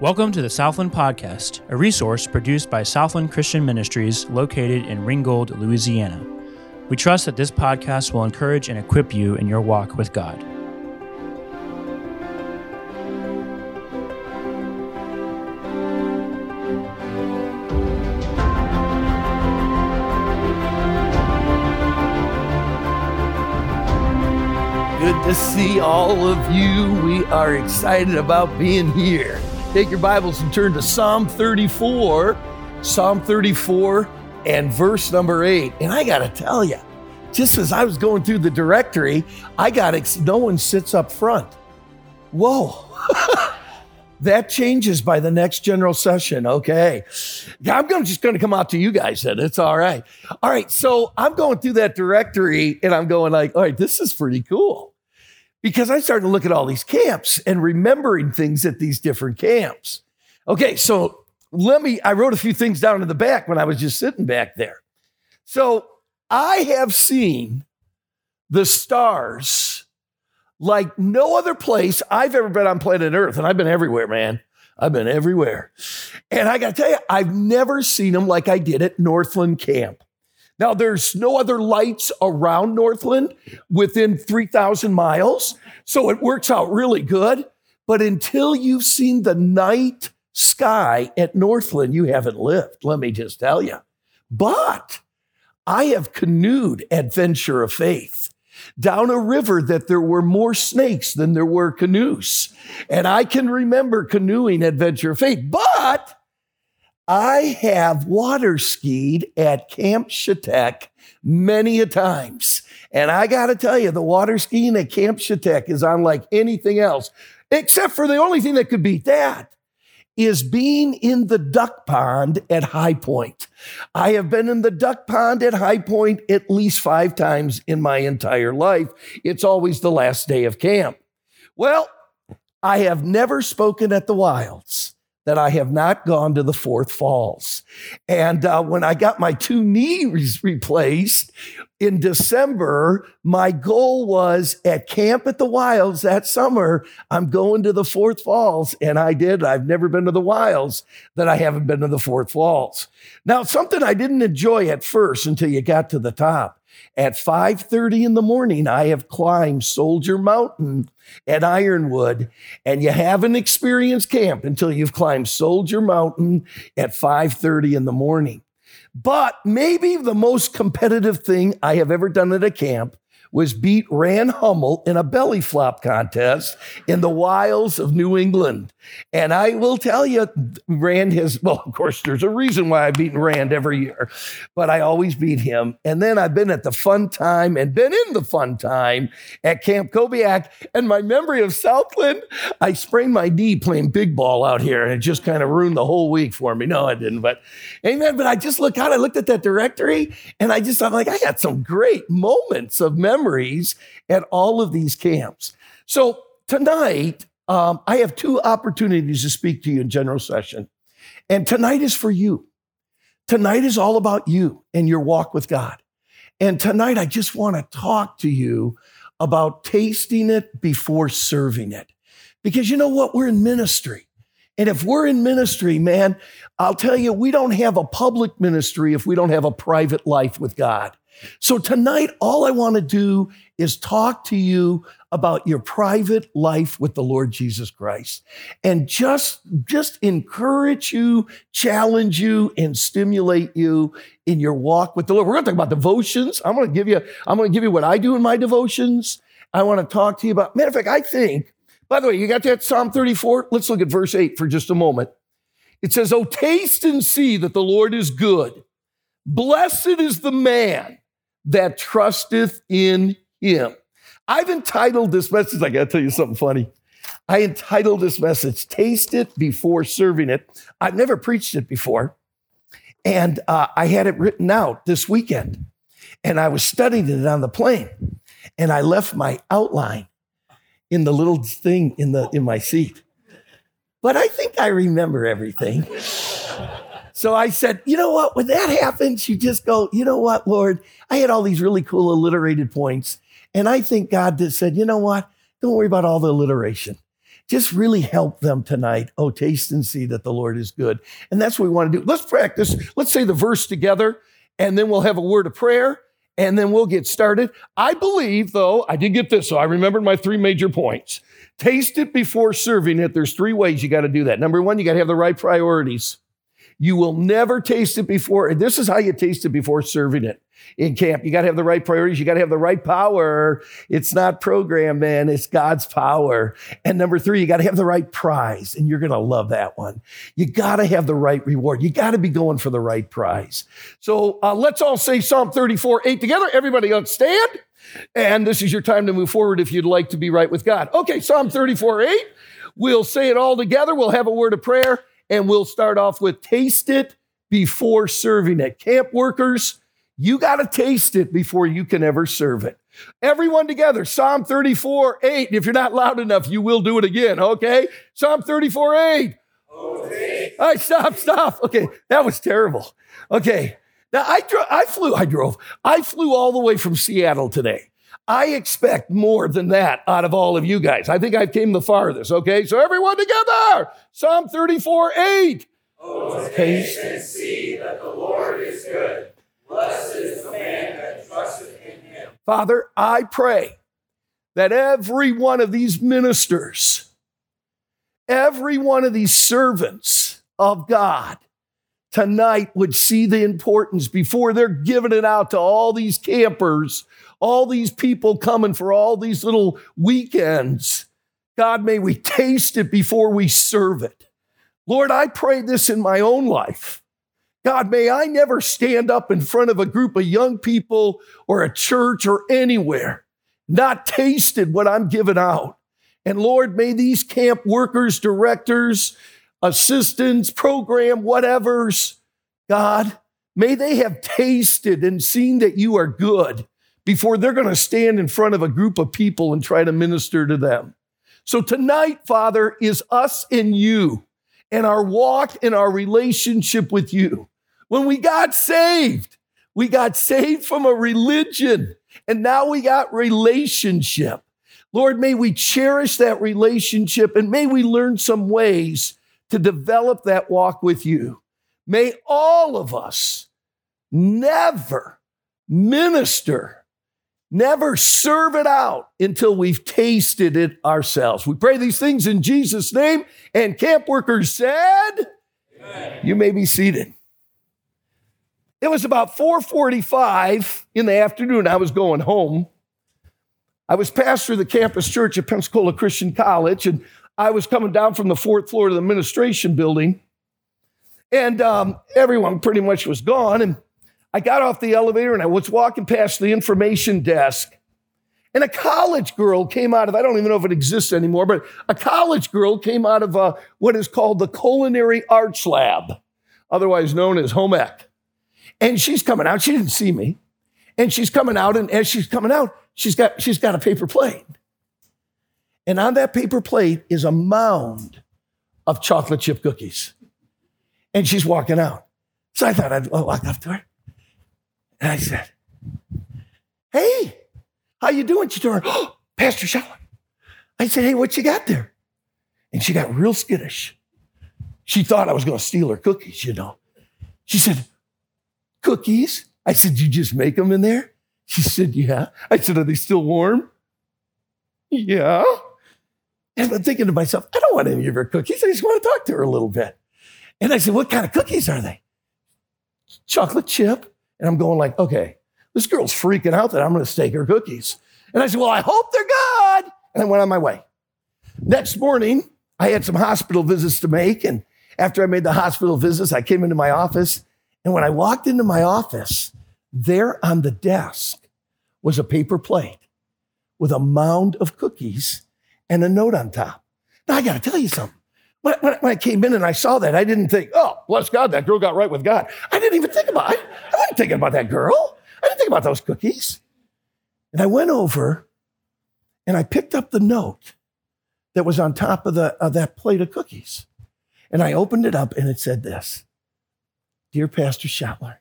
Welcome to the Southland Podcast, a resource produced by Southland Christian Ministries located in Ringgold, Louisiana. We trust that this podcast will encourage and equip you in your walk with God. Good to see all of you. We are excited about being here. Take your Bibles and turn to Psalm 34, Psalm 34 and verse number 8. And I got to tell you, just as I was going through the directory, I got ex- no one sits up front. Whoa. that changes by the next general session. Okay. I'm gonna, just going to come out to you guys then. It's all right. All right. So I'm going through that directory and I'm going like, all right, this is pretty cool because I started to look at all these camps and remembering things at these different camps. Okay, so let me, I wrote a few things down in the back when I was just sitting back there. So I have seen the stars like no other place I've ever been on planet Earth, and I've been everywhere, man. I've been everywhere. And I got to tell you, I've never seen them like I did at Northland Camp. Now, there's no other lights around Northland within 3,000 miles, so it works out really good. But until you've seen the night sky at Northland, you haven't lived, let me just tell you. But I have canoed adventure of faith down a river that there were more snakes than there were canoes. And I can remember canoeing adventure of faith, but I have water skied at Camp Shetek many a times. And I got to tell you, the water skiing at Camp Shetek is unlike anything else, except for the only thing that could beat that is being in the duck pond at High Point. I have been in the duck pond at High Point at least five times in my entire life. It's always the last day of camp. Well, I have never spoken at the wilds that I have not gone to the Fourth Falls. And uh, when I got my two knees replaced in December, my goal was at Camp at the Wilds that summer, I'm going to the Fourth Falls. And I did. I've never been to the Wilds that I haven't been to the Fourth Falls. Now, something I didn't enjoy at first until you got to the top at 5:30 in the morning, I have climbed Soldier Mountain at Ironwood, and you haven't experienced camp until you've climbed Soldier Mountain at 5:30 in the morning. But maybe the most competitive thing I have ever done at a camp was beat Rand Hummel in a belly flop contest in the wilds of New England. And I will tell you, Rand has, well, of course, there's a reason why I've beaten Rand every year, but I always beat him. And then I've been at the fun time and been in the fun time at Camp Kobiak. And my memory of Southland, I sprained my knee playing big ball out here and it just kind of ruined the whole week for me. No, I didn't, but amen. But I just looked out, I looked at that directory and I just, I'm like, I got some great moments of memory memories at all of these camps. So tonight, um, I have two opportunities to speak to you in general session. And tonight is for you. Tonight is all about you and your walk with God. And tonight, I just want to talk to you about tasting it before serving it. Because you know what? We're in ministry. And if we're in ministry, man, I'll tell you, we don't have a public ministry if we don't have a private life with God. So tonight, all I want to do is talk to you about your private life with the Lord Jesus Christ and just, just encourage you, challenge you, and stimulate you in your walk with the Lord. We're going to talk about devotions. I'm going to give you, I'm going to give you what I do in my devotions. I want to talk to you about, matter of fact, I think, by the way, you got that Psalm 34? Let's look at verse 8 for just a moment. It says, Oh, taste and see that the Lord is good. Blessed is the man that trusteth in him. I've entitled this message, I gotta tell you something funny. I entitled this message, Taste It Before Serving It. I've never preached it before. And uh, I had it written out this weekend. And I was studying it on the plane. And I left my outline in the little thing in, the, in my seat. But I think I remember everything. So I said, you know what? When that happens, you just go, you know what, Lord? I had all these really cool alliterated points. And I think God just said, you know what? Don't worry about all the alliteration. just really help them tonight. Oh, taste and see that the Lord is good. And that's what we want to do. Let's practice. Let's say the verse together, and then we'll have a word of prayer, and then we'll get started. I believe, though, I did get this, so I remembered my three major points. Taste it before serving it. There's three ways you got to do that. Number one, you got to have the right priorities. You will never taste it before. And This is how you taste it before serving it in camp. You got to have the right priorities. You got to have the right power. It's not program, man. It's God's power. And number three, you got to have the right prize. And you're going to love that one. You got to have the right reward. You got to be going for the right prize. So uh, let's all say Psalm 34, 8 together. Everybody on stand. And this is your time to move forward if you'd like to be right with God. Okay, Psalm 34, 8. We'll say it all together. We'll have a word of prayer and we'll start off with taste it before serving it. Camp workers, you got to taste it before you can ever serve it. Everyone together, Psalm 34, 8. If you're not loud enough, you will do it again, okay? Psalm 34, 8. Okay. All right, stop, stop. Okay, that was terrible. Okay, now I, dro- I flew, I drove, I flew all the way from Seattle today. I expect more than that out of all of you guys. I think I've came the farthest, okay? So everyone together, Psalm 34, 8. Oh, taste and see that the Lord is good. Blessed is the man that trusteth in him. Father, I pray that every one of these ministers, every one of these servants of God tonight would see the importance before they're giving it out to all these campers all these people coming for all these little weekends. God, may we taste it before we serve it. Lord, I pray this in my own life. God, may I never stand up in front of a group of young people or a church or anywhere, not tasted what I'm giving out. And Lord, may these camp workers, directors, assistants, program, whatevers, God, may they have tasted and seen that you are good before they're going to stand in front of a group of people and try to minister to them. So tonight, Father, is us and you and our walk and our relationship with you. When we got saved, we got saved from a religion and now we got relationship. Lord, may we cherish that relationship and may we learn some ways to develop that walk with you. May all of us never minister Never serve it out until we've tasted it ourselves. We pray these things in Jesus' name. And camp workers said, Amen. You may be seated. It was about 4:45 in the afternoon. I was going home. I was pastor of the campus church at Pensacola Christian College, and I was coming down from the fourth floor of the administration building. And um, everyone pretty much was gone. And I got off the elevator and I was walking past the information desk. And a college girl came out of, I don't even know if it exists anymore, but a college girl came out of uh, what is called the Culinary Arts Lab, otherwise known as home ec. And she's coming out. She didn't see me. And she's coming out, and as she's coming out, she's got, she's got a paper plate. And on that paper plate is a mound of chocolate chip cookies. And she's walking out. So I thought I'd walk up to her. And I said, Hey, how you doing? She turned, oh, Pastor Shaw. I said, Hey, what you got there? And she got real skittish. She thought I was going to steal her cookies, you know. She said, Cookies? I said, You just make them in there? She said, Yeah. I said, Are they still warm? Yeah. And I'm thinking to myself, I don't want any of her cookies. I just want to talk to her a little bit. And I said, What kind of cookies are they? Chocolate chip and I'm going like, okay, this girl's freaking out that I'm going to stake her cookies. And I said, well, I hope they're good. And I went on my way. Next morning, I had some hospital visits to make. And after I made the hospital visits, I came into my office. And when I walked into my office, there on the desk was a paper plate with a mound of cookies and a note on top. Now, I got to tell you something. When, when, I came in and I saw that, I didn't think, oh, bless God, that girl got right with God. I didn't even think about it. I wasn't thinking about that girl. I didn't think about those cookies. And I went over and I picked up the note that was on top of, the, of that plate of cookies. And I opened it up and it said this Dear Pastor Schettler,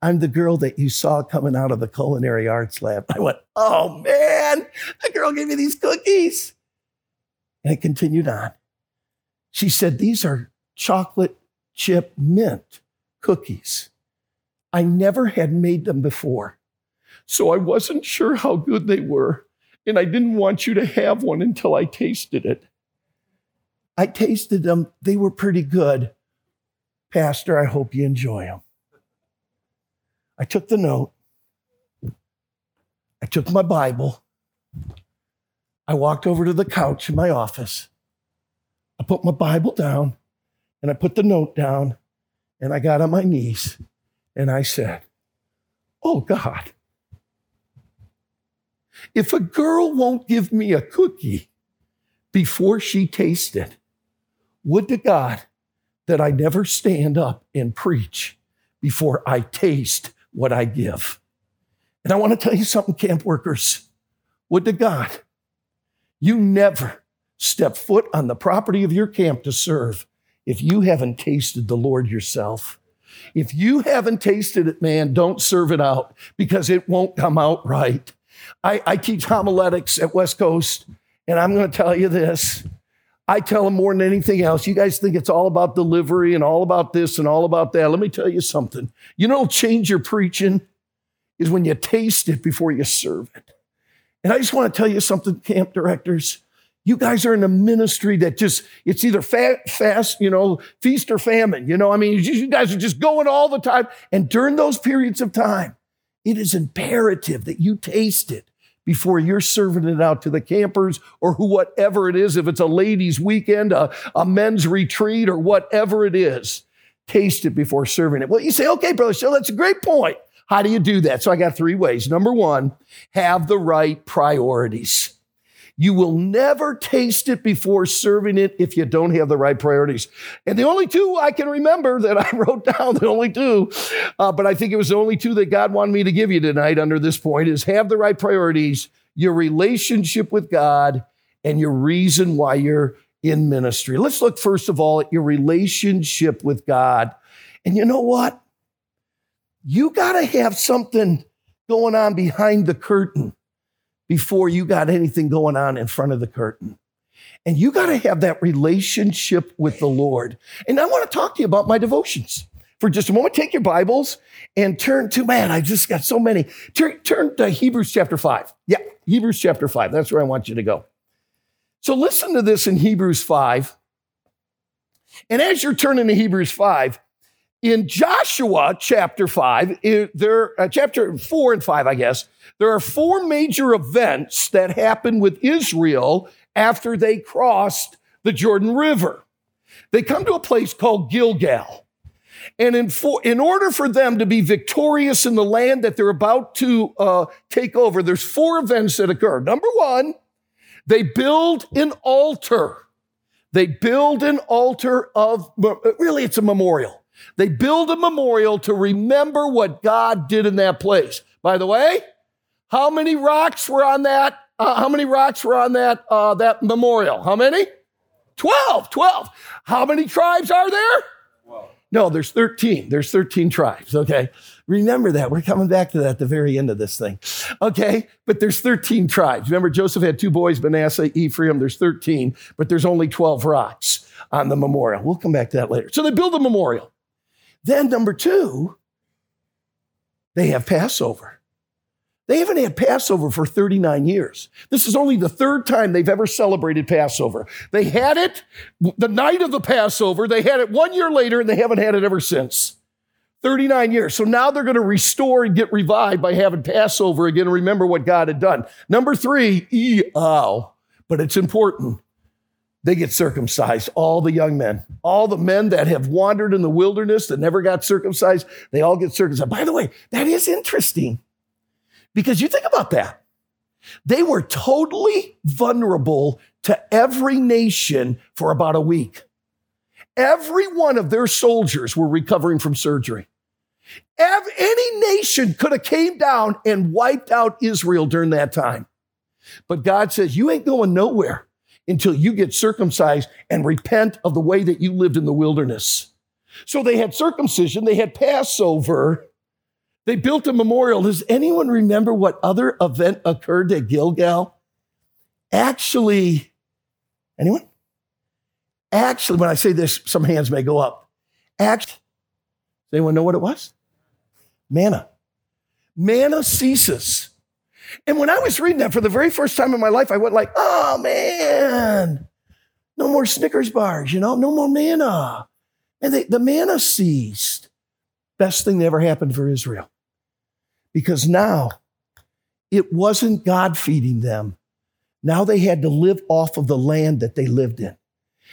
I'm the girl that you saw coming out of the culinary arts lab. I went, oh man, the girl gave me these cookies. And it continued on. She said, These are chocolate chip mint cookies. I never had made them before. So I wasn't sure how good they were. And I didn't want you to have one until I tasted it. I tasted them, they were pretty good. Pastor, I hope you enjoy them. I took the note, I took my Bible, I walked over to the couch in my office, I put my Bible down, and I put the note down, and I got on my knees, and I said, Oh God, if a girl won't give me a cookie before she tastes it, would to God that I never stand up and preach before I taste what I give. And I want to tell you something, camp workers. Would to God, you never step foot on the property of your camp to serve if you haven't tasted the Lord yourself. If you haven't tasted it, man, don't serve it out because it won't come out right. I, I teach homiletics at West Coast, and I'm going to tell you this I tell them more than anything else. You guys think it's all about delivery and all about this and all about that. Let me tell you something. You know, change your preaching is when you taste it before you serve it. And I just want to tell you something, camp directors. You guys are in a ministry that just, it's either fat, fast, you know, feast or famine. You know, I mean, you guys are just going all the time. And during those periods of time, it is imperative that you taste it before you're serving it out to the campers or who, whatever it is, if it's a ladies' weekend, a, a men's retreat, or whatever it is. Taste it before serving it. Well, you say, okay, brother, so that's a great point. How do you do that? So I got three ways. Number one, have the right priorities. You will never taste it before serving it if you don't have the right priorities. And the only two I can remember that I wrote down, the only two, uh, but I think it was the only two that God wanted me to give you tonight under this point is have the right priorities, your relationship with God, and your reason why you're in ministry. Let's look first of all at your relationship with God. And you know what? You got to have something going on behind the curtain before you got anything going on in front of the curtain. And you got to have that relationship with the Lord. And I want to talk to you about my devotions for just a moment. Take your Bibles and turn to, man, I just got so many. Turn, turn to Hebrews chapter 5. Yeah, Hebrews chapter 5. That's where I want you to go. So listen to this in Hebrews 5. And as you're turning to Hebrews 5, in Joshua chapter 5, there, uh, chapter 4 and 5, I guess, there are four major events that happen with Israel after they crossed the Jordan River. They come to a place called Gilgal. And in, for, in order for them to be victorious in the land that they're about to uh, take over, there's four events that occur. Number one, they build an altar. They build an altar of, really, it's a memorial. They build a memorial to remember what God did in that place. By the way, how many rocks were on that? Uh, how many rocks were on that uh, that memorial? How many? 12, 12. How many tribes are there? No, there's 13. There's 13 tribes, okay? Remember that. We're coming back to that at the very end of this thing, okay? But there's 13 tribes. Remember, Joseph had two boys, Manasseh, Ephraim. There's 13, but there's only 12 rocks on the memorial. We'll come back to that later. So they build a memorial. Then, number two, they have Passover. They haven't had Passover for 39 years. This is only the third time they've ever celebrated Passover. They had it the night of the Passover, they had it one year later, and they haven't had it ever since. 39 years. So now they're going to restore and get revived by having Passover again and remember what God had done. Number three, ow, but it's important. They get circumcised, all the young men. All the men that have wandered in the wilderness that never got circumcised, they all get circumcised. By the way, that is interesting because you think about that. They were totally vulnerable to every nation for about a week. Every one of their soldiers were recovering from surgery. Any nation could have came down and wiped out Israel during that time. But God says, you ain't going nowhere until you get circumcised and repent of the way that you lived in the wilderness. So they had circumcision, they had Passover, they built a memorial. Does anyone remember what other event occurred at Gilgal? Actually, Anyone? Actually, when I say this, some hands may go up. Act. Does anyone know what it was? Manna. Manna ceases. And when I was reading that for the very first time in my life, I went like, oh man, no more Snickers bars, you know, no more manna. And they, the manna ceased. Best thing that ever happened for Israel. Because now it wasn't God feeding them. Now they had to live off of the land that they lived in.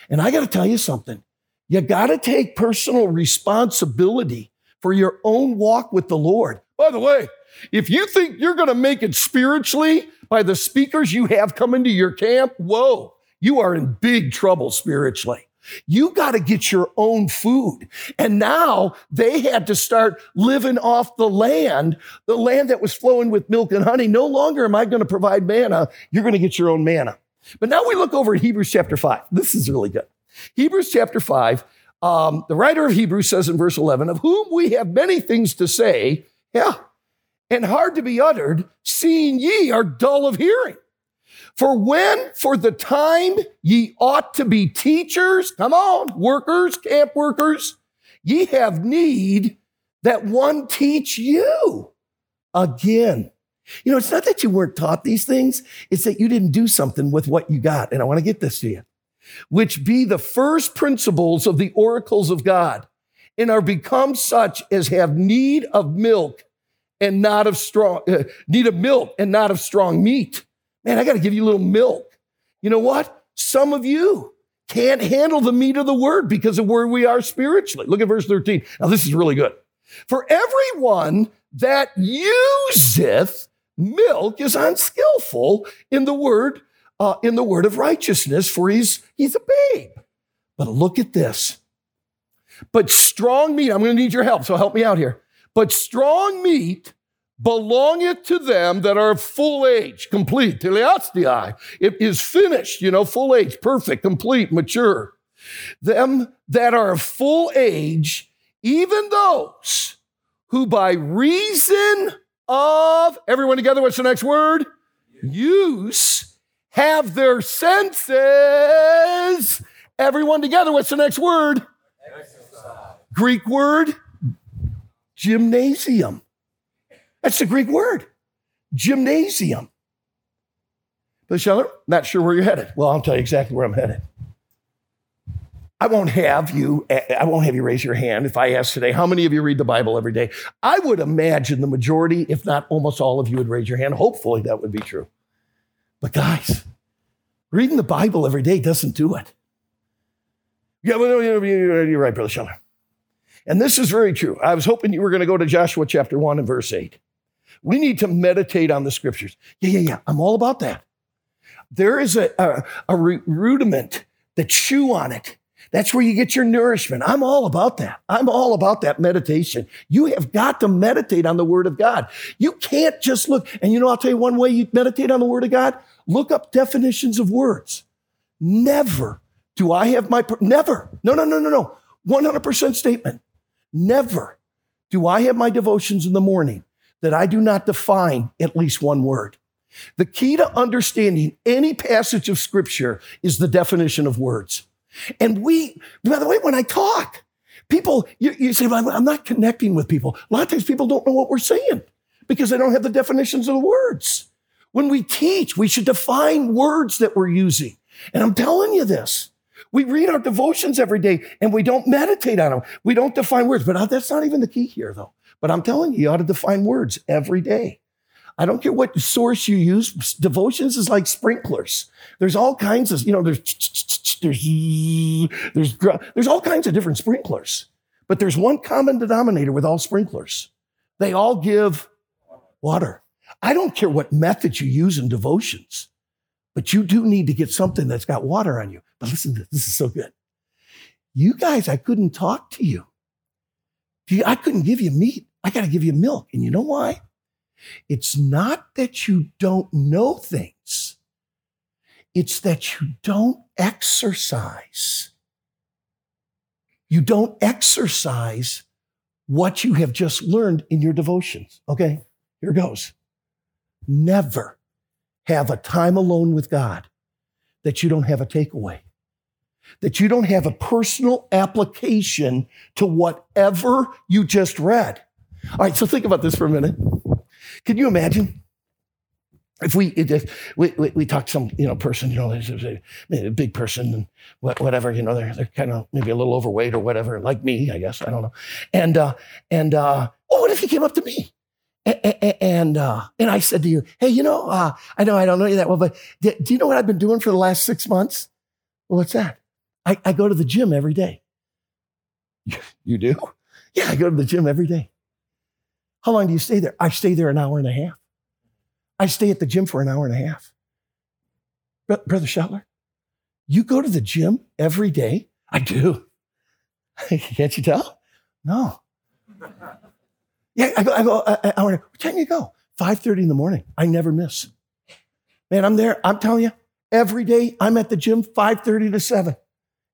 And I got to tell you something. You got to take personal responsibility for your own walk with the Lord. By the way, if you think you're going to make it spiritually by the speakers you have come into your camp, whoa, you are in big trouble spiritually. You got to get your own food. And now they had to start living off the land, the land that was flowing with milk and honey. No longer am I going to provide manna. You're going to get your own manna. But now we look over at Hebrews chapter 5. This is really good. Hebrews chapter 5, um, the writer of Hebrews says in verse 11, Of whom we have many things to say, yeah, and hard to be uttered, seeing ye are dull of hearing. For when for the time ye ought to be teachers, come on, workers, camp workers, ye have need that one teach you again. You know, it's not that you weren't taught these things, it's that you didn't do something with what you got. And I want to get this to you, which be the first principles of the oracles of God and are become such as have need of milk and not of strong, uh, need of milk and not of strong meat. Man, I got to give you a little milk. You know what? Some of you can't handle the meat of the word because of where we are spiritually. Look at verse 13. Now, this is really good. For everyone that useth milk is unskillful in the word, uh, in the word of righteousness, for he's, he's a babe. But look at this. But strong meat, I'm going to need your help, so help me out here. But strong meat belongeth to them that are full age, complete, teleastii. It is finished, you know, full age, perfect, complete, mature. Them that are full age, even those who by reason of, everyone together, what's the next word? Use, have their senses. Everyone together, what's the next word? Exercise. Greek word, gymnasium. That's the Greek word, gymnasium. But Schettler, not sure where you're headed. Well, I'll tell you exactly where I'm headed. I won't have you, I won't have you raise your hand if I ask today, how many of you read the Bible every day? I would imagine the majority, if not almost all of you, would raise your hand. Hopefully that would be true. But guys, reading the Bible every day doesn't do it. Yeah, well, you're right, Brother Schettler. And this is very true. I was hoping you were going to go to Joshua chapter 1 and verse 8. We need to meditate on the scriptures. Yeah, yeah, yeah. I'm all about that. There is a, a, a rudiment that chew on it. That's where you get your nourishment. I'm all about that. I'm all about that meditation. You have got to meditate on the word of God. You can't just look. And you know, I'll tell you one way you meditate on the word of God. Look up definitions of words. Never do I have my, never. No, no, no, no, no. 100% statement. Never do I have my devotions in the morning that I do not define at least one word. The key to understanding any passage of scripture is the definition of words. And we, by the way, when I talk, people, you, you say, well, I'm not connecting with people. A lot of times people don't know what we're saying because they don't have the definitions of the words. When we teach, we should define words that we're using. And I'm telling you this. We read our devotions every day and we don't meditate on them. We don't define words, but uh, that's not even the key here, though. But I'm telling you, you ought to define words every day. I don't care what source you use. Devotions is like sprinklers. There's all kinds of, you know, there's, there's, there's, there's all kinds of different sprinklers, but there's one common denominator with all sprinklers. They all give water. I don't care what method you use in devotions, but you do need to get something that's got water on you. But listen, this, this is so good. You guys, I couldn't talk to you. I couldn't give you meat. I got to give you milk. And you know why? It's not that you don't know things, it's that you don't exercise. You don't exercise what you have just learned in your devotions. Okay, here goes. Never have a time alone with God that you don't have a takeaway, that you don't have a personal application to whatever you just read. All right, so think about this for a minute. Can you imagine? If we, if we, we, we talk to some, you know, person, you know, a, a big person and whatever, you know, they're, they're kind of maybe a little overweight or whatever, like me, I guess, I don't know. And, uh, and, uh, oh, what if he came up to me? And, uh, and I said to you, hey, you know, uh, I know I don't know you that well, but do you know what I've been doing for the last six months? Well, what's that? I, I go to the gym every day. You do? Yeah, I go to the gym every day. How long do you stay there? I stay there an hour and a half. I stay at the gym for an hour and a half. Brother Schettler, you go to the gym every day? I do. Can't you tell? No. Yeah, I go, I go, uh, uh, I, I, what time you go? 5.30 in the morning. I never miss. Man, I'm there. I'm telling you, every day I'm at the gym 5.30 to 7.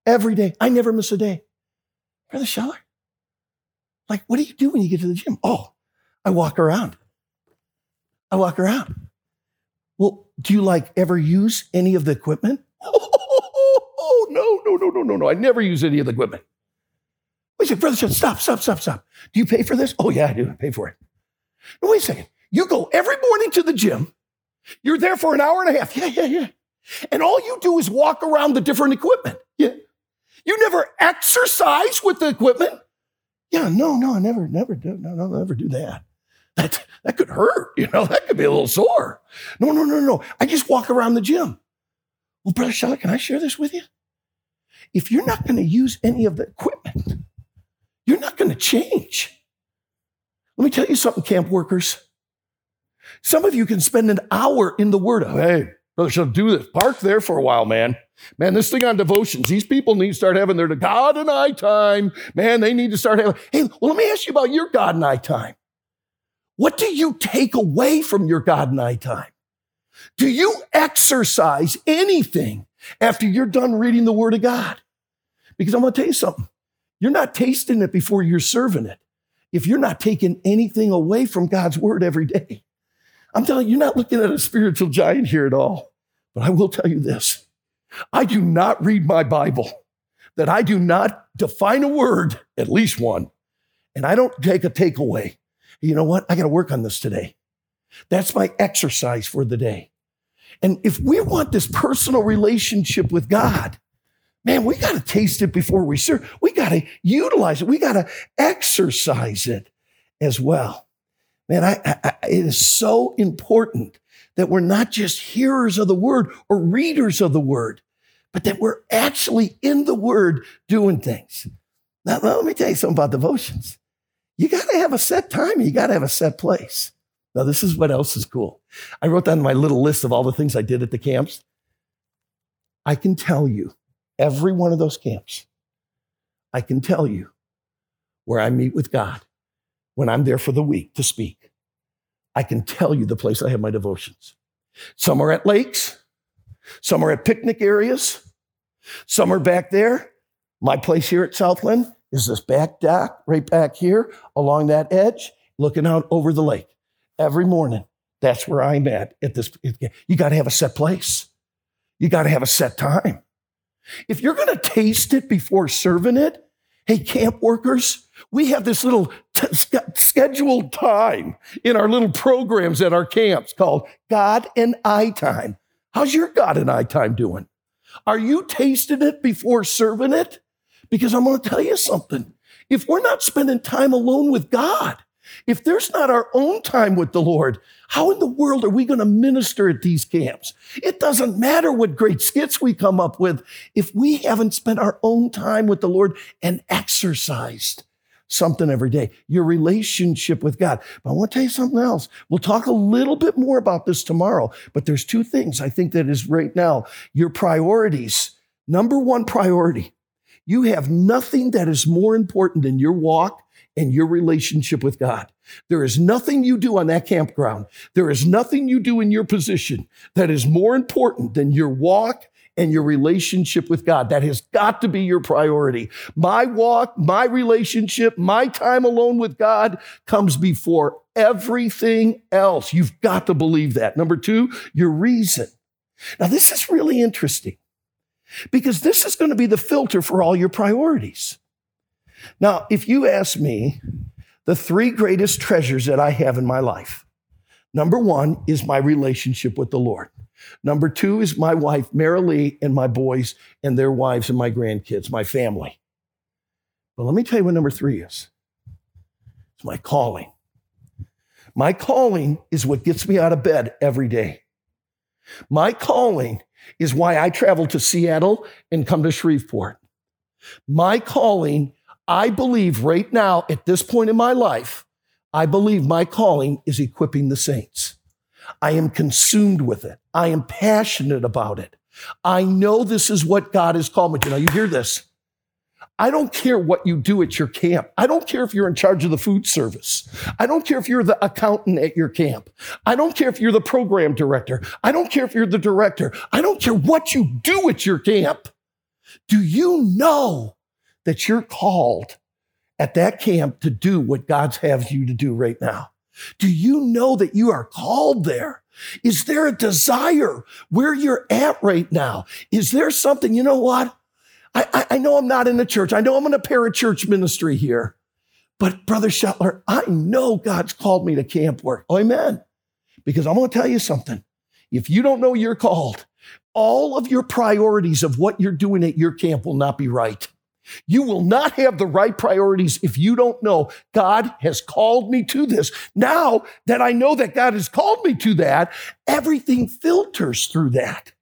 Every day. I never miss a day. Brother Schettler, like, what do you do when you get to the gym? Oh, I walk around. I walk around. Well, do you like ever use any of the equipment? Oh, no, no, no, no, no, no. I never use any of the equipment. Wait a second, Brother stop, stop, stop, stop. Do you pay for this? Oh, yeah, I do. I pay for it. wait a second. You go every morning to the gym. You're there for an hour and a half. Yeah, yeah, yeah. And all you do is walk around the different equipment. Yeah. You never exercise with the equipment. Yeah, no, no, I never, never do, no, no, never do that. That that could hurt, you know, that could be a little sore. No, no, no, no. I just walk around the gym. Well, Brother Shelly, can I share this with you? If you're not going to use any of the equipment, you're not going to change. Let me tell you something, camp workers. Some of you can spend an hour in the Word. Of. Hey, brother, should do this. Park there for a while, man. Man, this thing on devotions, these people need to start having their God and I time. Man, they need to start having. Hey, well, let me ask you about your God and I time. What do you take away from your God and I time? Do you exercise anything after you're done reading the Word of God? Because I'm going to tell you something. You're not tasting it before you're serving it. If you're not taking anything away from God's Word every day, I'm telling you, you're not looking at a spiritual giant here at all. But I will tell you this I do not read my Bible, that I do not define a word, at least one, and I don't take a takeaway. You know what? I got to work on this today. That's my exercise for the day. And if we want this personal relationship with God, man, we got to taste it before we serve. We got to utilize it. We got to exercise it as well. Man, I, I, it is so important that we're not just hearers of the word or readers of the word, but that we're actually in the word doing things. Now, let me tell you something about devotions. You got to have a set time. You got to have a set place. Now, this is what else is cool. I wrote down my little list of all the things I did at the camps. I can tell you every one of those camps. I can tell you where I meet with God when I'm there for the week to speak. I can tell you the place I have my devotions. Some are at lakes, some are at picnic areas, some are back there. My place here at Southland is this back dock right back here along that edge, looking out over the lake. Every morning, that's where I'm at. At this, you got to have a set place. You got to have a set time. If you're going to taste it before serving it, hey, camp workers, we have this little t- scheduled time in our little programs at our camps called God and I time. How's your God and I time doing? Are you tasting it before serving it? Because I'm going to tell you something. If we're not spending time alone with God, if there's not our own time with the Lord, how in the world are we going to minister at these camps? It doesn't matter what great skits we come up with if we haven't spent our own time with the Lord and exercised something every day, your relationship with God. But I want to tell you something else. We'll talk a little bit more about this tomorrow, but there's two things I think that is right now your priorities. Number one priority, you have nothing that is more important than your walk and your relationship with God. There is nothing you do on that campground. There is nothing you do in your position that is more important than your walk and your relationship with God. That has got to be your priority. My walk, my relationship, my time alone with God comes before everything else. You've got to believe that. Number two, your reason. Now, this is really interesting. Because this is going to be the filter for all your priorities. Now, if you ask me the three greatest treasures that I have in my life, number one is my relationship with the Lord. Number two is my wife, Marilee, and my boys and their wives and my grandkids, my family. But let me tell you what number three is it's my calling. My calling is what gets me out of bed every day. My calling is why I travel to Seattle and come to Shreveport. My calling, I believe right now at this point in my life, I believe my calling is equipping the saints. I am consumed with it. I am passionate about it. I know this is what God has called me to. Now, you hear this. I don't care what you do at your camp. I don't care if you're in charge of the food service. I don't care if you're the accountant at your camp. I don't care if you're the program director. I don't care if you're the director. I don't care what you do at your camp. Do you know that you're called at that camp to do what God's has you to do right now? Do you know that you are called there? Is there a desire where you're at right now? Is there something, you know what? I, I, know I'm not in the church. I know I'm in a parachurch ministry here. But Brother Schettler, I know God's called me to camp work. Amen. Because I'm going to tell you something. If you don't know you're called, all of your priorities of what you're doing at your camp will not be right. You will not have the right priorities if you don't know God has called me to this. Now that I know that God has called me to that, everything filters through that.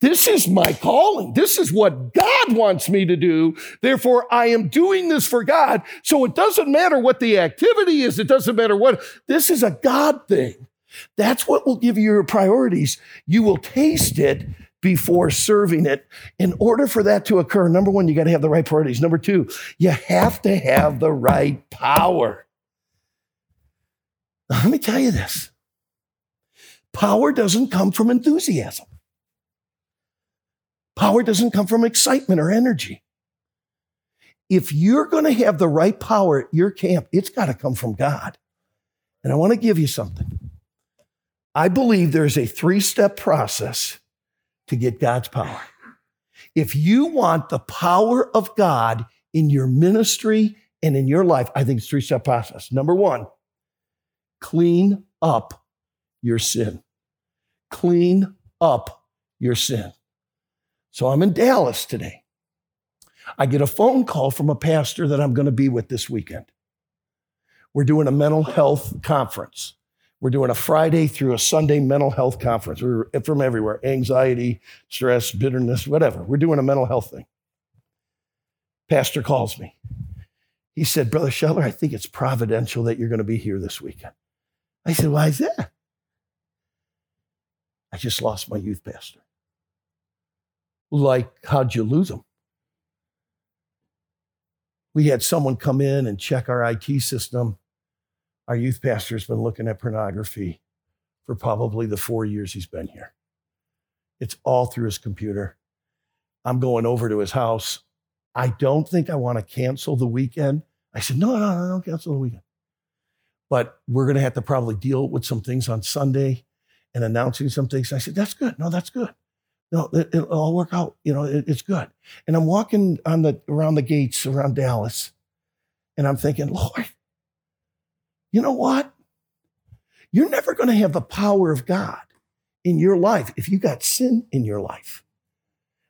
This is my calling. This is what God wants me to do. Therefore, I am doing this for God. So it doesn't matter what the activity is. It doesn't matter what. This is a God thing. That's what will give you your priorities. You will taste it before serving it. In order for that to occur, number one, you got to have the right priorities. Number two, you have to have the right power. Now, let me tell you this power doesn't come from enthusiasm. Power doesn't come from excitement or energy. If you're going to have the right power at your camp, it's got to come from God. And I want to give you something. I believe there's a three step process to get God's power. If you want the power of God in your ministry and in your life, I think it's three step process. Number one, clean up your sin. Clean up your sin. So I'm in Dallas today. I get a phone call from a pastor that I'm going to be with this weekend. We're doing a mental health conference. We're doing a Friday through a Sunday mental health conference. We're from everywhere anxiety, stress, bitterness, whatever. We're doing a mental health thing. Pastor calls me. He said, Brother Schettler, I think it's providential that you're going to be here this weekend. I said, Why is that? I just lost my youth pastor like how'd you lose them? We had someone come in and check our IT system. Our youth pastor's been looking at pornography for probably the four years he's been here. It's all through his computer. I'm going over to his house. I don't think I want to cancel the weekend. I said, no, no, no, don't cancel the weekend. But we're going to have to probably deal with some things on Sunday and announcing some things. I said, that's good. No, that's good no, it, will all work out. You know, it, it's good. And I'm walking on the around the gates around Dallas, and I'm thinking, Lord, you know what? You're never going to have the power of God in your life if you got sin in your life.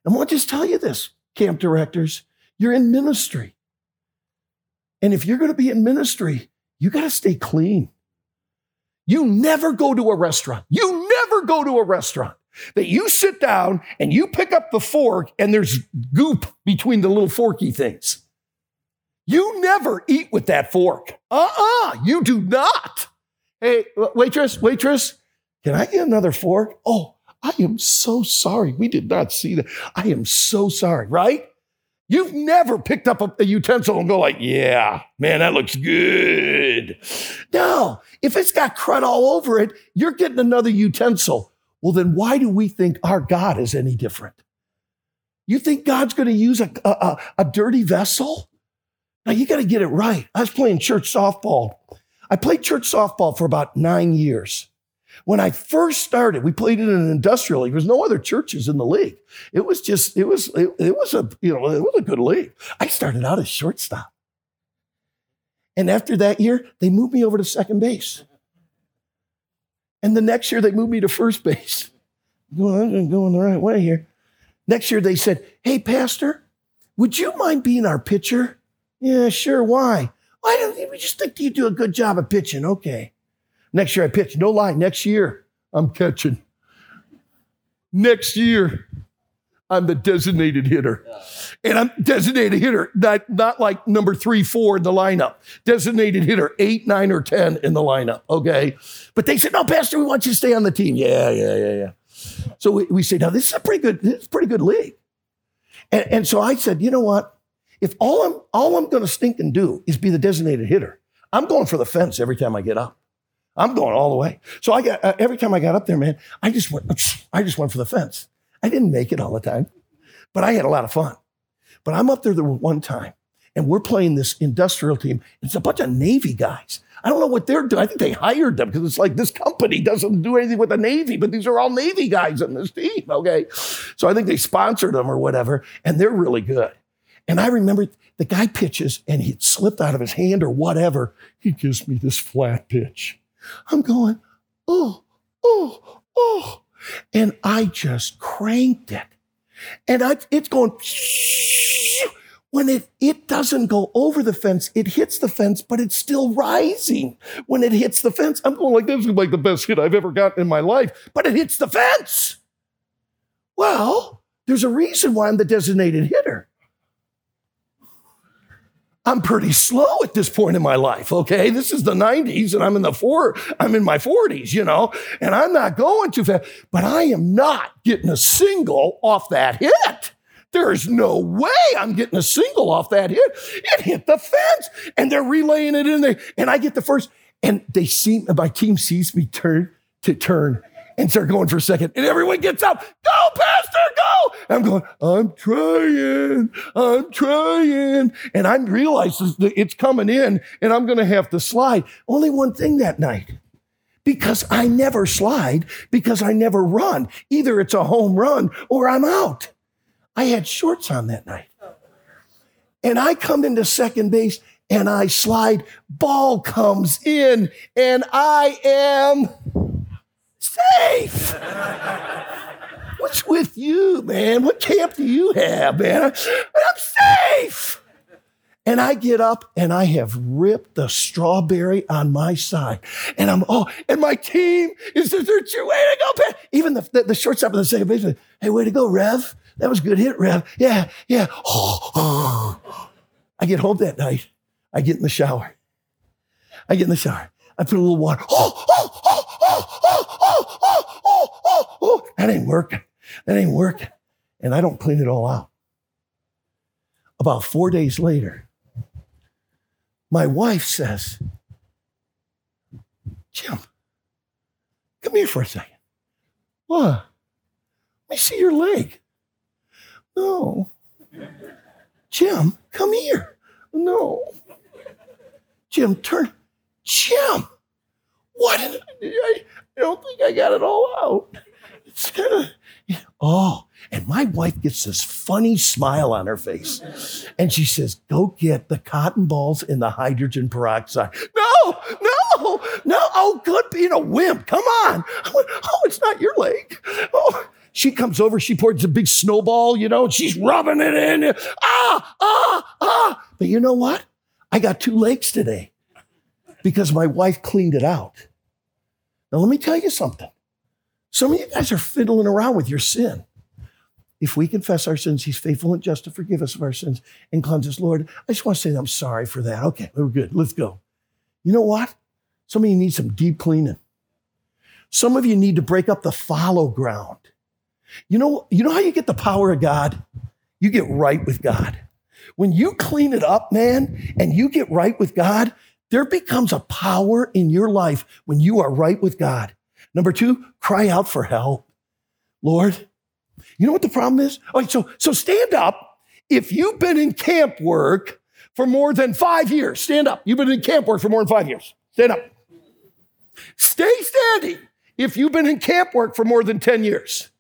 And I want to just tell you this, camp directors, you're in ministry. And if you're going to be in ministry, you got to stay clean. You never go to a restaurant. You never go to a restaurant that you sit down and you pick up the fork and there's goop between the little forky things. You never eat with that fork. Uh uh-uh, uh you do not. Hey, waitress, waitress, can I get another fork? Oh, I am so sorry. We did not see that. I am so sorry, right? You've never picked up a, a, utensil and go like, yeah, man, that looks good. No, if it's got crud all over it, you're getting another utensil. Well, then why do we think our God is any different? You think God's going to use a, a, a dirty vessel? Now you got to get it right. I was playing church softball. I played church softball for about nine years. When I first started, we played in an industrial league. There was no other churches in the league. It was just, it was, it, it was a, you know, it was a good league. I started out as shortstop. And after that year, they moved me over to second base. And the next year, they moved me to first base. Going, I'm going the right way here. Next year, they said, Hey, Pastor, would you mind being our pitcher? Yeah, sure. Why? Why don't we just think you do a good job of pitching? Okay. Next year, I pitch. No lie. Next year, I'm catching. Next year, I'm the designated hitter. And I'm designated hitter, not, not like number three, four in the lineup. Designated hitter, eight, nine, or 10 in the lineup. Okay. But they said, no, Pastor, we want you to stay on the team. Yeah, yeah, yeah, yeah. So we, we say, now this is a pretty good, this is a pretty good league. And, and so I said, you know what? If all I'm all I'm going to stink and do is be the designated hitter, I'm going for the fence every time I get up. I'm going all the way. So I got uh, every time I got up there, man, I just went. I just went for the fence. I didn't make it all the time, but I had a lot of fun. But I'm up there the one time, and we're playing this industrial team. It's a bunch of Navy guys. I don't know what they're doing. I think they hired them because it's like this company doesn't do anything with the Navy, but these are all Navy guys on this team. Okay. So I think they sponsored them or whatever, and they're really good. And I remember the guy pitches and he slipped out of his hand or whatever. He gives me this flat pitch. I'm going, oh, oh, oh. And I just cranked it. And I, it's going, when it, it doesn't go over the fence, it hits the fence, but it's still rising. When it hits the fence, I'm going like, this is like the best hit I've ever gotten in my life, but it hits the fence. Well, there's a reason why I'm the designated hitter. I'm pretty slow at this point in my life, okay? This is the 90s and I'm in the four, I'm in my 40s, you know, and I'm not going too fast, but I am not getting a single off that hit. There's no way I'm getting a single off that hit. It hit the fence and they're relaying it in there. And I get the first, and they see, my team sees me turn to turn and start going for a second. And everyone gets up, go, Pastor, go. And I'm going, I'm trying, I'm trying. And I realize it's coming in and I'm going to have to slide. Only one thing that night. Because I never slide, because I never run. Either it's a home run or I'm out. I had shorts on that night. And I come into second base and I slide, ball comes in, and I am safe. What's with you, man? What camp do you have, man? I'm safe. And I get up and I have ripped the strawberry on my side. And I'm, oh, and my team is just, way to go, Pat. Even the, the, the shortstop of the second baseman, hey, way to go, Rev. That was a good hit, Rev. Yeah, yeah. Oh, oh. I get home that night. I get in the shower. I get in the shower. I put a little water. Oh, oh, oh, oh, oh, oh, oh, oh, oh, oh. That ain't working. That ain't working. And I don't clean it all out. About four days later, my wife says, Jim, come here for a second. What? Let me see your leg. No. Jim, come here. No. Jim, turn. Jim, what? I, I don't think I got it all out. Oh, and my wife gets this funny smile on her face. And she says, Go get the cotton balls and the hydrogen peroxide. No, no, no. Oh, good being a wimp. Come on. Went, oh, it's not your leg. Oh, she comes over, she pours a big snowball, you know, and she's rubbing it in. Ah, ah, ah. But you know what? I got two legs today because my wife cleaned it out. Now, let me tell you something. Some of you guys are fiddling around with your sin. If we confess our sins, he's faithful and just to forgive us of our sins and cleanse us. Lord, I just want to say that I'm sorry for that. Okay, we're good. Let's go. You know what? Some of you need some deep cleaning. Some of you need to break up the fallow ground. You know, you know how you get the power of God? You get right with God. When you clean it up, man, and you get right with God, there becomes a power in your life when you are right with God. Number two, cry out for help. Lord, you know what the problem is? All right, so, so stand up. If you've been in camp work for more than five years, stand up. You've been in camp work for more than five years. Stand up. Stay standing if you've been in camp work for more than 10 years.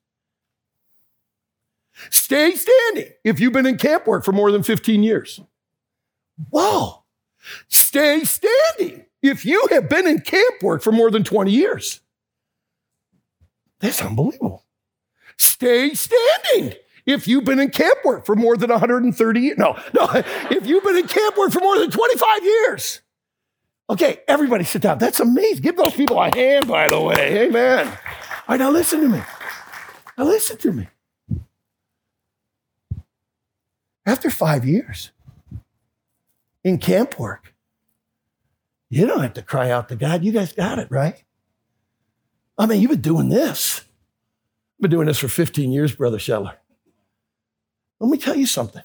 Stay standing if you've been in camp work for more than 15 years. Wow. Stay standing if you have been in camp work for more than 20 years. That's unbelievable. Stay standing if you've been in camp work for more than 130 years. No, no, if you've been in camp work for more than 25 years. Okay, everybody sit down. That's amazing. Give those people a hand, by the way. Amen. All right, now listen to me. Now listen to me. After five years in camp work, you don't have to cry out to God. You guys got it, right? I mean, you've been doing this. I've been doing this for 15 years, Brother Schettler. Let me tell you something.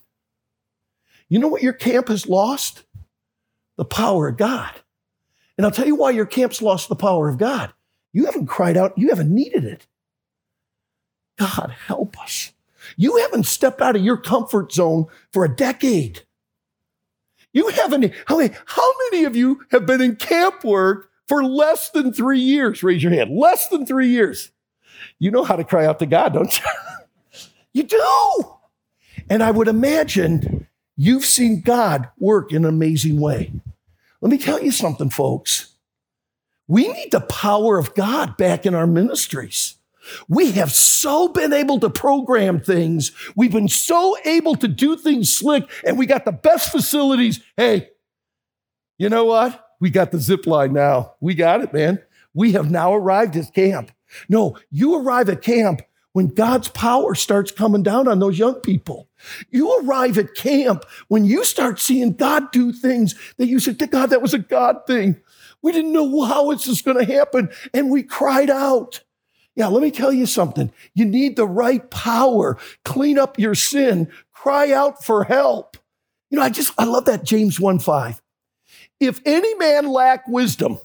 You know what your camp has lost? The power of God. And I'll tell you why your camp's lost the power of God. You haven't cried out, you haven't needed it. God, help us. You haven't stepped out of your comfort zone for a decade. You haven't, how many, how many of you have been in camp work for less than three years? Raise your hand. Less than three years. You know how to cry out to God, don't you? you do. And I would imagine you've seen God work in an amazing way. Let me tell you something, folks. We need the power of God back in our ministries. We have so been able to program things. We've been so able to do things slick, and we got the best facilities. Hey, you know what? We got the zip line now. We got it, man. We have now arrived at camp. No, you arrive at camp when God's power starts coming down on those young people. You arrive at camp when you start seeing God do things that you said, to God, that was a God thing. We didn't know how this just going to happen. And we cried out. Yeah, let me tell you something. You need the right power. Clean up your sin. Cry out for help. You know, I just, I love that James 1 5. If any man lack wisdom,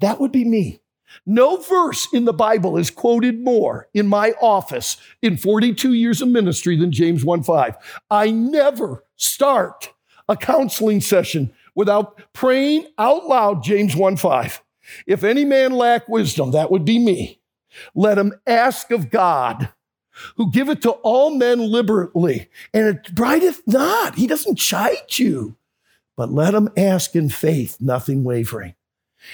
that would be me. No verse in the Bible is quoted more in my office in 42 years of ministry than James 1 5. I never start a counseling session without praying out loud James 1 5. If any man lack wisdom, that would be me. Let him ask of God, who giveth to all men liberally, and it brideth not. He doesn't chide you, but let them ask in faith, nothing wavering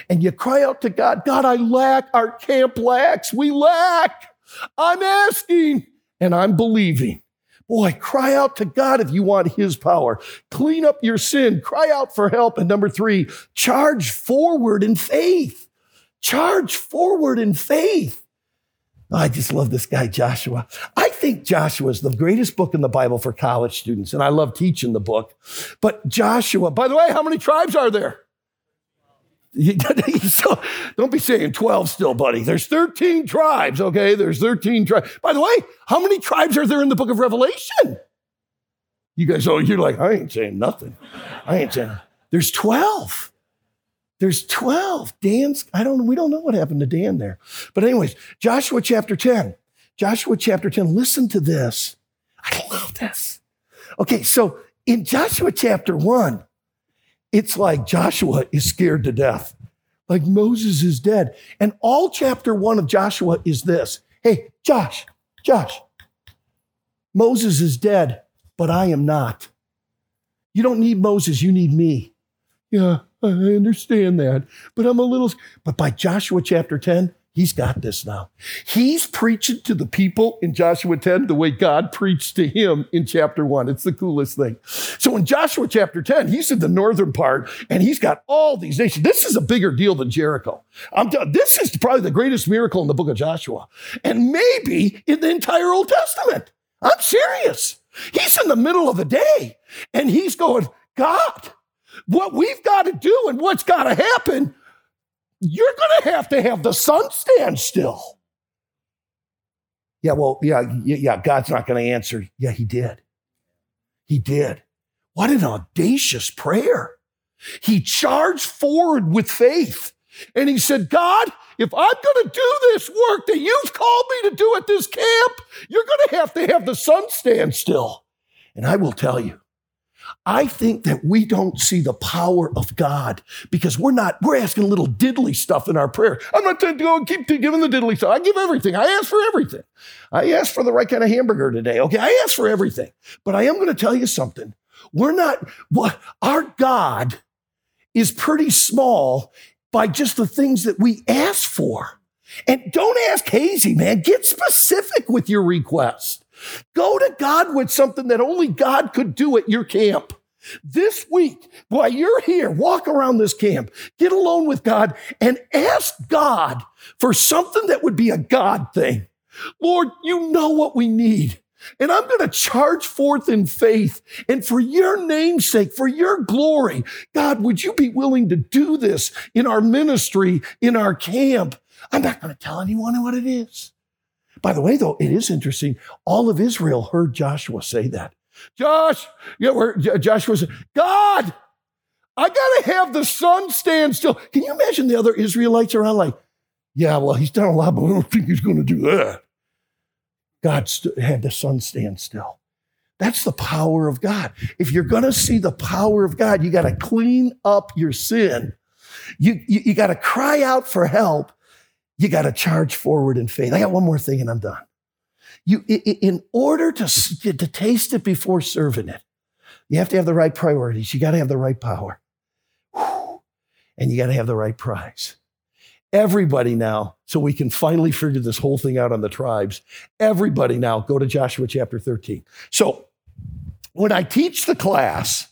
and you cry out to God, God, I lack, our camp lacks, we lack. I'm asking and I'm believing. Boy, cry out to God if you want His power. Clean up your sin, cry out for help. And number three, charge forward in faith. Charge forward in faith. I just love this guy, Joshua. I think Joshua is the greatest book in the Bible for college students, and I love teaching the book. But Joshua, by the way, how many tribes are there? so, don't be saying 12 still, buddy. There's 13 tribes, okay? There's 13 tribes. By the way, how many tribes are there in the book of Revelation? You guys, oh, you're like, I ain't saying nothing. I ain't saying. There's 12. There's 12. Dan's, I don't, we don't know what happened to Dan there. But, anyways, Joshua chapter 10. Joshua chapter 10. Listen to this. I love this. Okay, so in Joshua chapter 1, it's like Joshua is scared to death, like Moses is dead. And all chapter one of Joshua is this Hey, Josh, Josh, Moses is dead, but I am not. You don't need Moses, you need me. Yeah, I understand that, but I'm a little. But by Joshua chapter 10, He's got this now. He's preaching to the people in Joshua 10 the way God preached to him in chapter 1. It's the coolest thing. So in Joshua chapter 10, he's in the northern part and he's got all these nations. This is a bigger deal than Jericho. I'm t- this is probably the greatest miracle in the book of Joshua and maybe in the entire Old Testament. I'm serious. He's in the middle of the day and he's going, God, what we've got to do and what's got to happen you're going to have to have the sun stand still. Yeah, well, yeah, yeah, God's not going to answer. Yeah, he did. He did. What an audacious prayer. He charged forward with faith and he said, God, if I'm going to do this work that you've called me to do at this camp, you're going to have to have the sun stand still. And I will tell you, I think that we don't see the power of God because we're not, we're asking little diddly stuff in our prayer. I'm not going to go and keep giving the diddly stuff. I give everything. I ask for everything. I ask for the right kind of hamburger today. Okay. I ask for everything. But I am going to tell you something. We're not, what, our God is pretty small by just the things that we ask for. And don't ask hazy, man. Get specific with your request. Go to God with something that only God could do at your camp. This week, while you're here, walk around this camp, get alone with God, and ask God for something that would be a God thing. Lord, you know what we need. And I'm going to charge forth in faith. And for your name's sake, for your glory, God, would you be willing to do this in our ministry, in our camp? I'm not going to tell anyone what it is. By the way, though, it is interesting. All of Israel heard Joshua say that. Josh, yeah, where Joshua said, God, I got to have the sun stand still. Can you imagine the other Israelites around like, yeah, well, he's done a lot, but I don't think he's to do that. God st- had the sun stand still. That's the power of God. If you're to see the power of God, you got to clean up your sin. You, you, you got to cry out for help you got to charge forward in faith. I got one more thing and I'm done. You, in order to, to taste it before serving it, you have to have the right priorities. You got to have the right power. And you got to have the right prize. Everybody now, so we can finally figure this whole thing out on the tribes, everybody now go to Joshua chapter 13. So when I teach the class,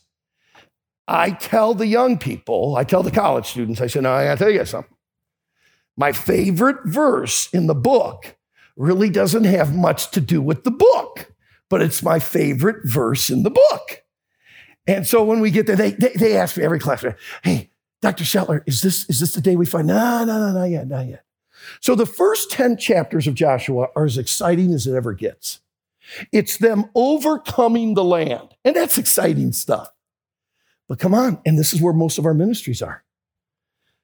I tell the young people, I tell the college students, I say, now I gotta tell you something. My favorite verse in the book really doesn't have much to do with the book, but it's my favorite verse in the book. And so when we get there, they, they, they ask me every class, hey, Dr. Schettler, is this, is this the day we find? No, no, no, not yet, not yet. So the first 10 chapters of Joshua are as exciting as it ever gets. It's them overcoming the land. And that's exciting stuff. But come on, and this is where most of our ministries are.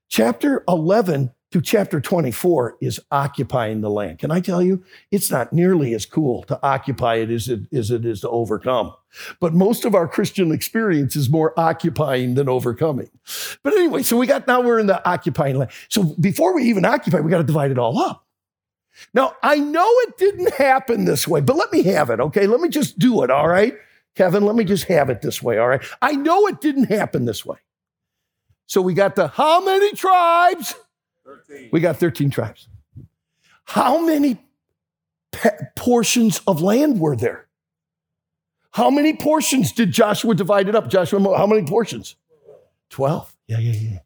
Chapter 11 to chapter 24 is occupying the land. Can I tell you, it's not nearly as cool to occupy it as it, as it is to overcome. But most of our Christian experience is more occupying than overcoming. But anyway, so we got now we're in the occupying land. So before we even occupy, we got to divide it all up. Now, I know it didn't happen this way, but let me have it, okay? Let me just do it, all right? Kevin, let me just have it this way, all right? I know it didn't happen this way. So we got the how many tribes? 13. We got 13 tribes. How many pe- portions of land were there? How many portions did Joshua divide it up? Joshua, how many portions? 12. Yeah, yeah, yeah.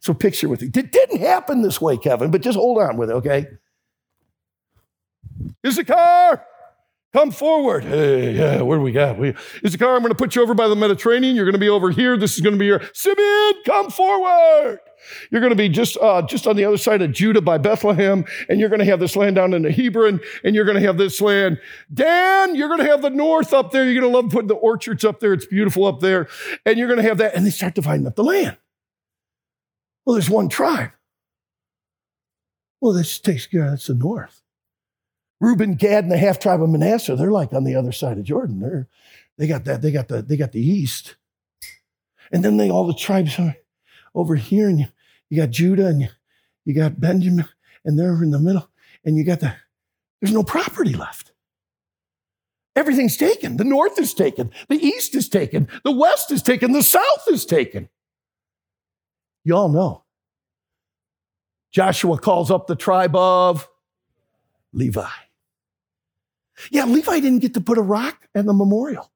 So picture with me. It didn't happen this way, Kevin, but just hold on with it, okay? Issachar, Come forward. Hey, yeah, what do we got? We, Issachar, I'm going to put you over by the Mediterranean. You're going to be over here. This is going to be your Simeon. Come forward. You're going to be just uh, just on the other side of Judah by Bethlehem, and you're going to have this land down in the Hebron, and you're going to have this land. Dan, you're going to have the north up there. You're going to love putting the orchards up there. It's beautiful up there, and you're going to have that. And they start dividing up the land. Well, there's one tribe. Well, this takes care. That's the north. Reuben, Gad, and the half tribe of Manasseh, they're like on the other side of Jordan. They're, they got that, they got the, they got the east. And then they all the tribes are over here, and you, you got Judah and you, you got Benjamin, and they're in the middle, and you got the there's no property left. Everything's taken. The north is taken, the east is taken, the west is taken, the south is taken. You all know. Joshua calls up the tribe of Levi. Yeah, Levi didn't get to put a rock at the memorial.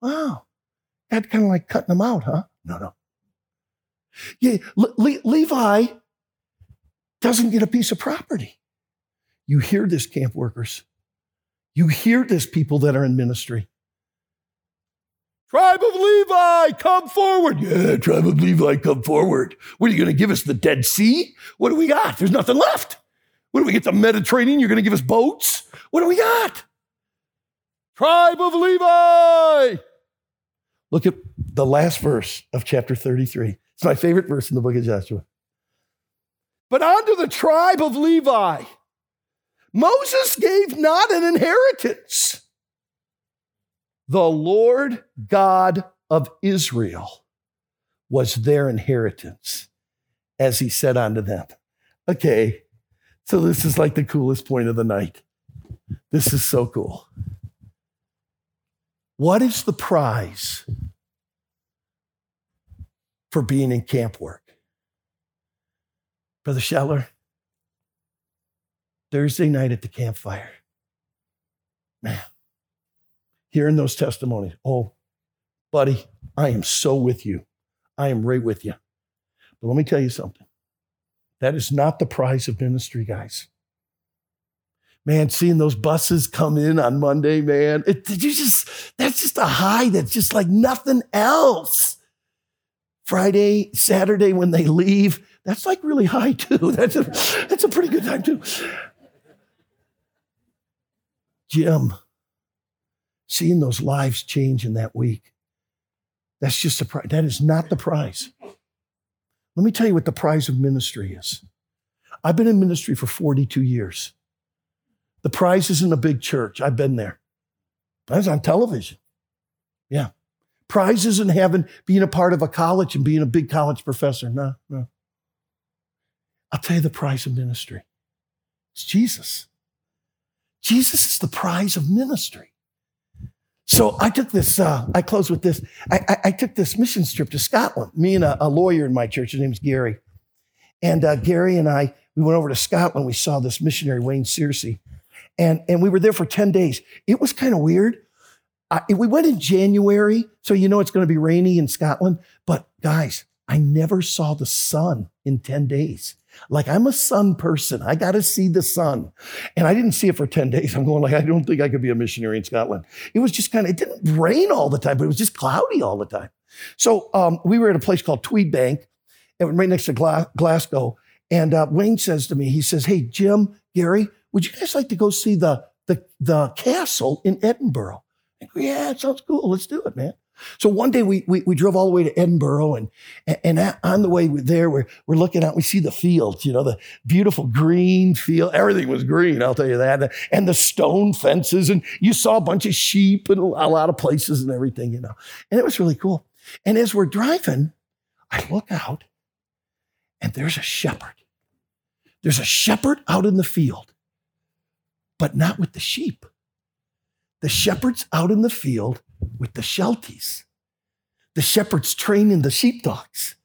Wow. That kind of like cutting them out, huh? No, no. Yeah, Le- Le- Levi doesn't get a piece of property. You hear this, camp workers. You hear this, people that are in ministry. Tribe of Levi, come forward. Yeah, tribe of Levi, come forward. What are you going to give us? The Dead Sea? What do we got? There's nothing left. What do we get? The Mediterranean? You're going to give us boats? What do we got? Tribe of Levi. Look at the last verse of chapter 33. It's my favorite verse in the book of Joshua. But unto the tribe of Levi, Moses gave not an inheritance. The Lord God of Israel was their inheritance, as he said unto them. Okay, so this is like the coolest point of the night. This is so cool. What is the prize for being in camp work? Brother Schettler, Thursday night at the campfire. Man, hearing those testimonies. Oh, buddy, I am so with you. I am right with you. But let me tell you something. That is not the prize of ministry, guys. Man, seeing those buses come in on Monday, man, it, you just that's just a high that's just like nothing else. Friday, Saturday when they leave, that's like really high too. That's a that's a pretty good time too. Jim, seeing those lives change in that week, that's just a prize. That is not the prize. Let me tell you what the prize of ministry is. I've been in ministry for 42 years. The prize isn't a big church. I've been there. I was on television. Yeah. Prize in heaven being a part of a college and being a big college professor. No, no. I'll tell you the prize of ministry. It's Jesus. Jesus is the prize of ministry. So I took this, uh, I close with this. I, I, I, took this mission trip to Scotland, me and a, a lawyer in my church, his name's Gary. And uh, Gary and I, we went over to Scotland. We saw this missionary, Wayne Searcy. And, and we were there for 10 days. It was kind of weird. I, we went in January, so you know it's going to be rainy in Scotland. But guys, I never saw the sun in 10 days. Like I'm a sun person. I got to see the sun. And I didn't see it for 10 days. I'm going like, I don't think I could be a missionary in Scotland. It was just kind of, it didn't rain all the time, but it was just cloudy all the time. So um, we were at a place called Tweed Bank, right next to Gla- Glasgow. And uh, Wayne says to me, he says, Hey, Jim, Gary, would you guys like to go see the, the, the castle in Edinburgh? Go, yeah, it sounds cool. Let's do it, man. So one day we, we, we drove all the way to Edinburgh and, and on the way there, we're, we're looking out, we see the fields, you know, the beautiful green field. Everything was green, I'll tell you that. And the stone fences and you saw a bunch of sheep and a lot of places and everything, you know, and it was really cool. And as we're driving, I look out and there's a shepherd. There's a shepherd out in the field, but not with the sheep. The shepherd's out in the field with the Shelties. The shepherd's training the sheepdogs.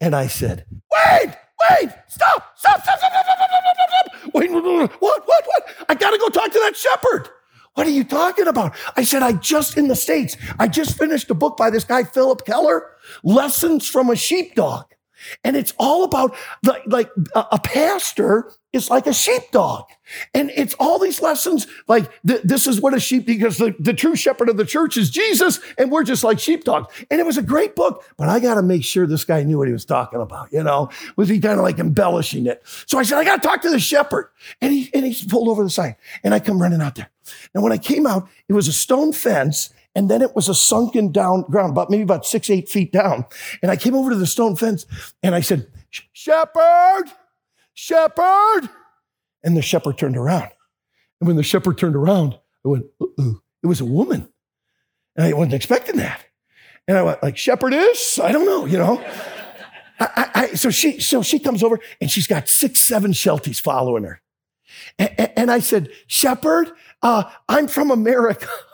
And I said, wait, wait, stop, stop, stop, stop, stop, stop, stop, stop. Wait, what, what, what? I got to go talk to that shepherd. What are you talking about? I said, I just in the States, I just finished a book by this guy, Phillip Keller, Lessons from a Sheepdog. And it's all about the, like a pastor is like a sheepdog. And it's all these lessons like th- this is what a sheep, because the, the true shepherd of the church is Jesus, and we're just like sheepdogs. And it was a great book, but I got to make sure this guy knew what he was talking about. You know, was he kind of like embellishing it? So I said, I got to talk to the shepherd. And he, and he pulled over the side, and I come running out there. And when I came out, it was a stone fence and then it was a sunken down ground, about maybe about six, eight feet down. And I came over to the stone fence and I said, Shepherd, shepherd. And the shepherd turned around. And when the shepherd turned around, I went, ooh, it was a woman. And I wasn't expecting that. And I went, like, shepherdess? I don't know, you know. I, I, I, so she so she comes over and she's got six, seven shelties following her. And, and I said, Shepherd, uh, I'm from America.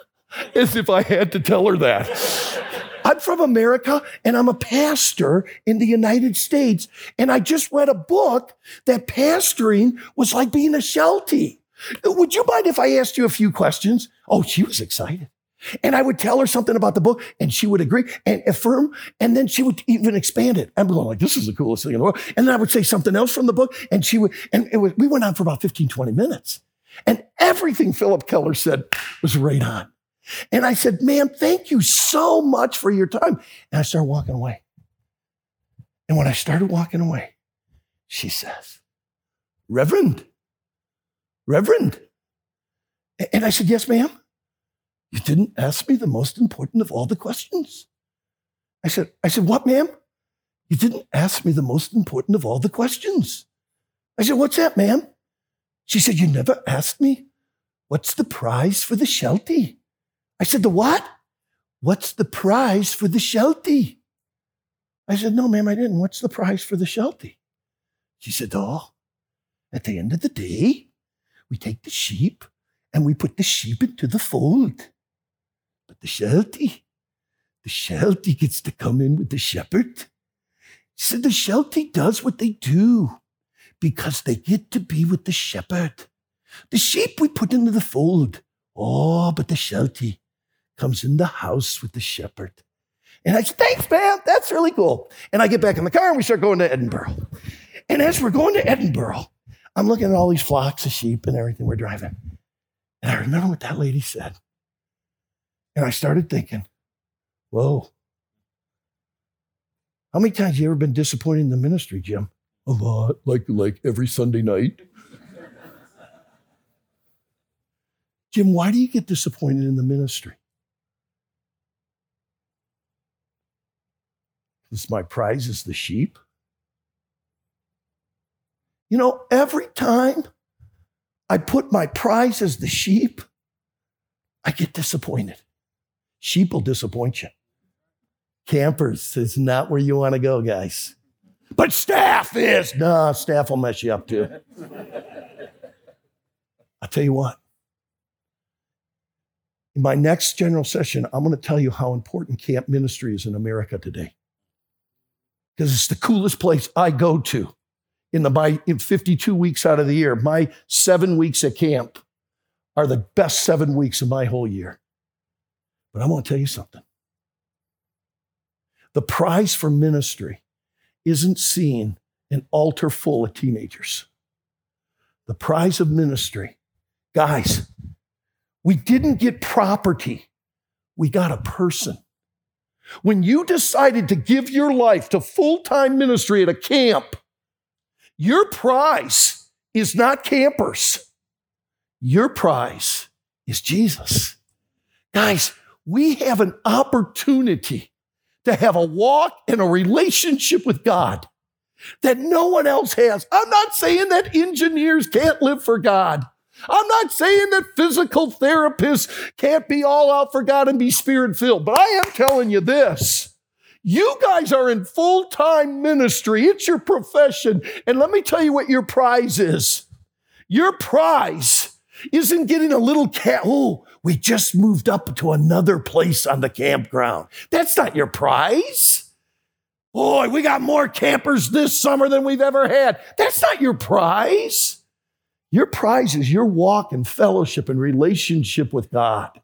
as if I had to tell her that. I'm from America and I'm a pastor in the United States. And I just read a book that pastoring was like being a sheltie. Would you mind if I asked you a few questions? Oh, she was excited. And I would tell her something about the book and she would agree and affirm. And then she would even expand it. I'm going like, this is the coolest thing in the world. And then I would say something else from the book and she would, and it was, we went on for about 15, 20 minutes. And everything Phillip Keller said was right on. And I said, ma'am, thank you so much for your time. And I started walking away. And when I started walking away, she says, Reverend, Reverend. And I said, Yes, ma'am. You didn't ask me the most important of all the questions. I said, I said, What, ma'am? You didn't ask me the most important of all the questions. I said, What's that, ma'am? She said, You never asked me what's the prize for the Sheltie. I said, The what? What's the prize for the Sheltie? I said, No, ma'am, I didn't. What's the prize for the Sheltie? She said, Oh, at the end of the day, we take the sheep and we put the sheep into the fold. But the Sheltie, the Sheltie gets to come in with the shepherd. She said, The Sheltie does what they do because they get to be with the shepherd. The sheep we put into the fold. Oh, but the Sheltie comes in the house with the shepherd. And I said, thanks, man. That's really cool. And I get back in the car and we start going to Edinburgh. And as we're going to Edinburgh, I'm looking at all these flocks of sheep and everything we're driving. And I remember what that lady said. And I started thinking, whoa. How many times have you ever been disappointed in the ministry, Jim? A lot, like like every Sunday night. Jim, why do you get disappointed in the ministry? Because my prize is the sheep. You know, every time I put my prize as the sheep, I get disappointed. Sheep will disappoint you. Campers is not where you want to go, guys. But staff is. No, staff will mess you up too. I'll tell you what. In my next general session, I'm going to tell you how important camp ministry is in America today. Because it's the coolest place I go to in the my in 52 weeks out of the year. My seven weeks at camp are the best seven weeks of my whole year. But I want to tell you something. The prize for ministry isn't seeing an altar full of teenagers. The prize of ministry, guys, we didn't get property, we got a person. When you decided to give your life to full time ministry at a camp, your prize is not campers. Your prize is Jesus. Guys, we have an opportunity to have a walk and a relationship with God that no one else has. I'm not saying that engineers can't live for God. I'm not saying that physical therapists can't be all out for God and be spirit filled, but I am telling you this. You guys are in full time ministry. It's your profession. And let me tell you what your prize is. Your prize isn't getting a little cat. Oh, we just moved up to another place on the campground. That's not your prize. Boy, we got more campers this summer than we've ever had. That's not your prize. Your prize is your walk and fellowship and relationship with God.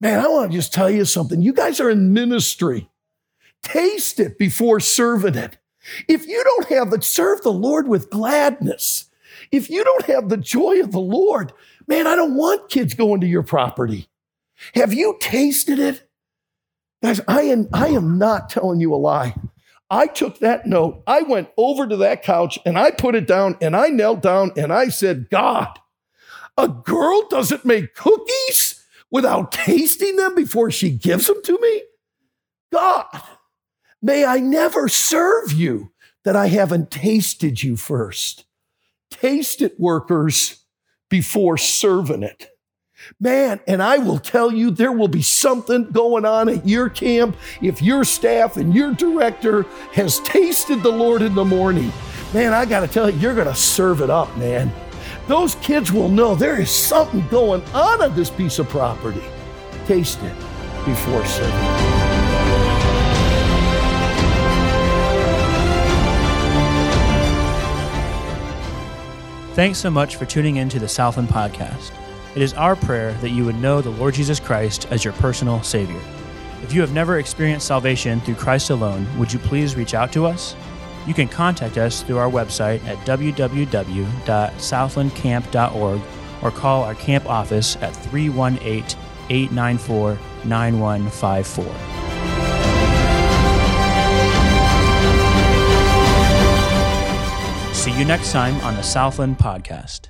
Man, I want to just tell you something. You guys are in ministry. Taste it before serving it. If you don't have the serve the Lord with gladness, if you don't have the joy of the Lord, man, I don't want kids going to your property. Have you tasted it? Guys, I am, I am not telling you a lie. I took that note, I went over to that couch and I put it down and I knelt down and I said, God, a girl doesn't make cookies without tasting them before she gives them to me? God, May I never serve you that I haven't tasted you first. Taste it, workers, before serving it. Man, and I will tell you, there will be something going on at your camp if your staff and your director has tasted the Lord in the morning. Man, I got to tell you, you're going to serve it up, man. Those kids will know there is something going on at this piece of property. Taste it before serving. Thanks so much for tuning in to the Southland Podcast. It is our prayer that you would know the Lord Jesus Christ as your personal Savior. If you have never experienced salvation through Christ alone, would you please reach out to us? You can contact us through our website at www.southlandcamp.org or call our camp office at 318 894 9154. See you next time on the Southland Podcast.